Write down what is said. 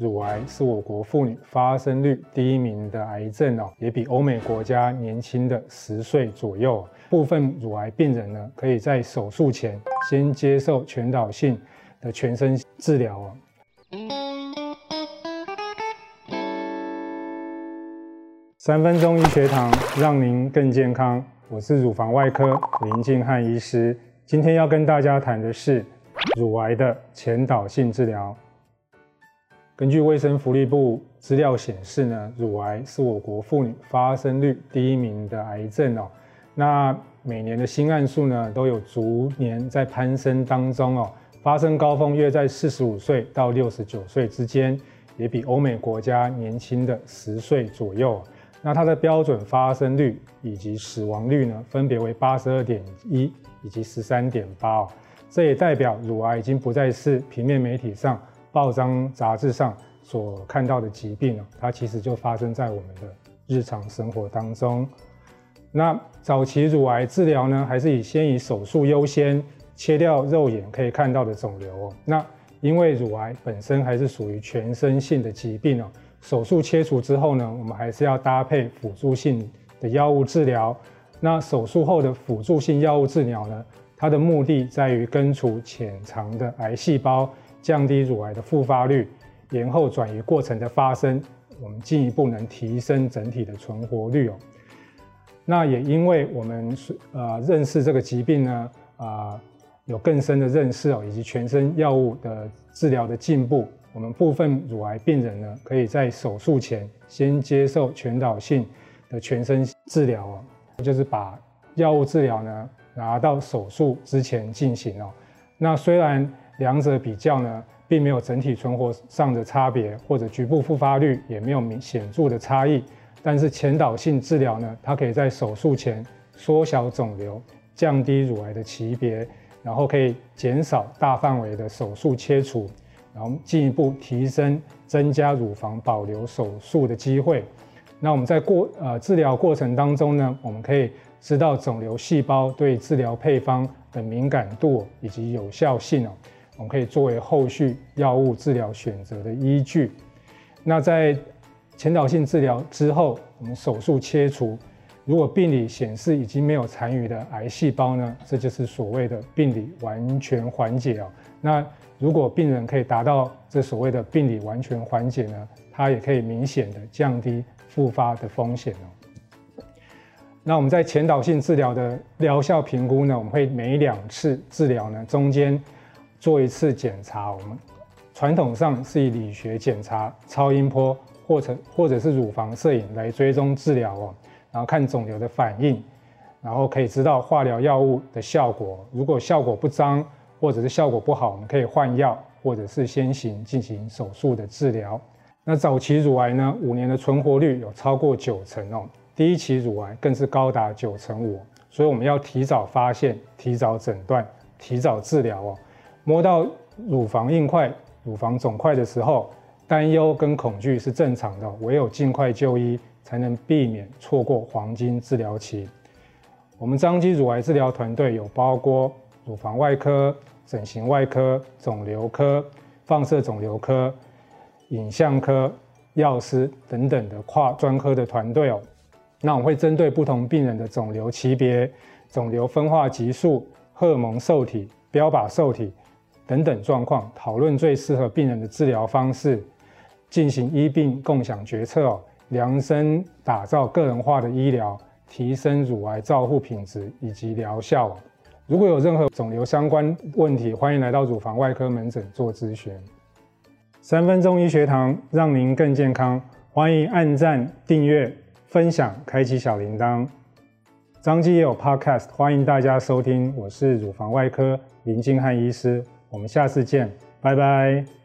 乳癌是我国妇女发生率第一名的癌症哦，也比欧美国家年轻的十岁左右。部分乳癌病人呢，可以在手术前先接受全导性的全身治疗哦。三分钟医学堂，让您更健康。我是乳房外科林晋汉医师，今天要跟大家谈的是乳癌的前导性治疗。根据卫生福利部资料显示呢，乳癌是我国妇女发生率第一名的癌症哦。那每年的新案数呢，都有逐年在攀升当中哦。发生高峰约在四十五岁到六十九岁之间，也比欧美国家年轻的十岁左右。那它的标准发生率以及死亡率呢，分别为八十二点一以及十三点八。这也代表乳癌已经不再是平面媒体上。报章杂志上所看到的疾病，它其实就发生在我们的日常生活当中。那早期乳癌治疗呢，还是以先以手术优先，切掉肉眼可以看到的肿瘤哦。那因为乳癌本身还是属于全身性的疾病哦，手术切除之后呢，我们还是要搭配辅助性的药物治疗。那手术后的辅助性药物治疗呢，它的目的在于根除潜藏的癌细胞。降低乳癌的复发率，延后转移过程的发生，我们进一步能提升整体的存活率哦。那也因为我们呃认识这个疾病呢，啊有更深的认识哦，以及全身药物的治疗的进步，我们部分乳癌病人呢，可以在手术前先接受全导性的全身治疗哦，就是把药物治疗呢拿到手术之前进行哦。那虽然两者比较呢，并没有整体存活上的差别，或者局部复发率也没有明显著的差异。但是前导性治疗呢，它可以在手术前缩小肿瘤，降低乳癌的级别，然后可以减少大范围的手术切除，然后进一步提升增加乳房保留手术的机会。那我们在过呃治疗过程当中呢，我们可以知道肿瘤细胞对治疗配方的敏感度以及有效性哦。我们可以作为后续药物治疗选择的依据。那在前导性治疗之后，我们手术切除，如果病理显示已经没有残余的癌细胞呢，这就是所谓的病理完全缓解哦。那如果病人可以达到这所谓的病理完全缓解呢，它也可以明显的降低复发的风险哦。那我们在前导性治疗的疗效评估呢，我们会每两次治疗呢中间。做一次检查，我们传统上是以理学检查、超音波或者或者是乳房摄影来追踪治疗哦，然后看肿瘤的反应，然后可以知道化疗药物的效果。如果效果不彰或者是效果不好，我们可以换药或者是先行进行手术的治疗。那早期乳癌呢，五年的存活率有超过九成哦，第一期乳癌更是高达九成五，所以我们要提早发现、提早诊断、提早治疗哦。摸到乳房硬块、乳房肿块的时候，担忧跟恐惧是正常的，唯有尽快就医，才能避免错过黄金治疗期。我们张基乳癌治疗团队有包括乳房外科、整形外科、肿瘤科、放射肿瘤科、影像科、药师等等的跨专科的团队哦。那我们会针对不同病人的肿瘤级别、肿瘤分化级数、荷蒙受体、标靶受体。等等状况，讨论最适合病人的治疗方式，进行医病共享决策哦，量身打造个人化的医疗，提升乳癌照护品质以及疗效。如果有任何肿瘤相关问题，欢迎来到乳房外科门诊做咨询。三分钟医学堂，让您更健康。欢迎按赞、订阅、分享、开启小铃铛。张基也有 Podcast，欢迎大家收听。我是乳房外科林晋汉医师。我们下次见，拜拜。